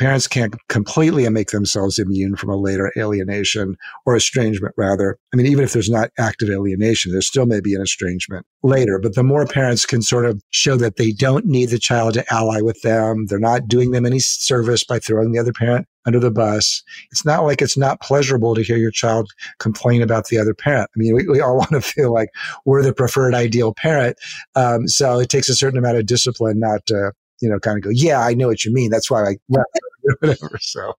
parents can't completely make themselves immune from a later alienation or estrangement, rather. I mean, even if there's not active alienation, there still may be an estrangement later. But the more parents can sort of show that they don't need the child to ally with them, they're not doing them any service by throwing the other parent under the bus. It's not like it's not pleasurable to hear your child complain about the other parent. I mean, we, we all want to feel like we're the preferred ideal parent. Um, so it takes a certain amount of discipline not to, you know, kind of go, yeah, I know what you mean. That's why I, whatever. So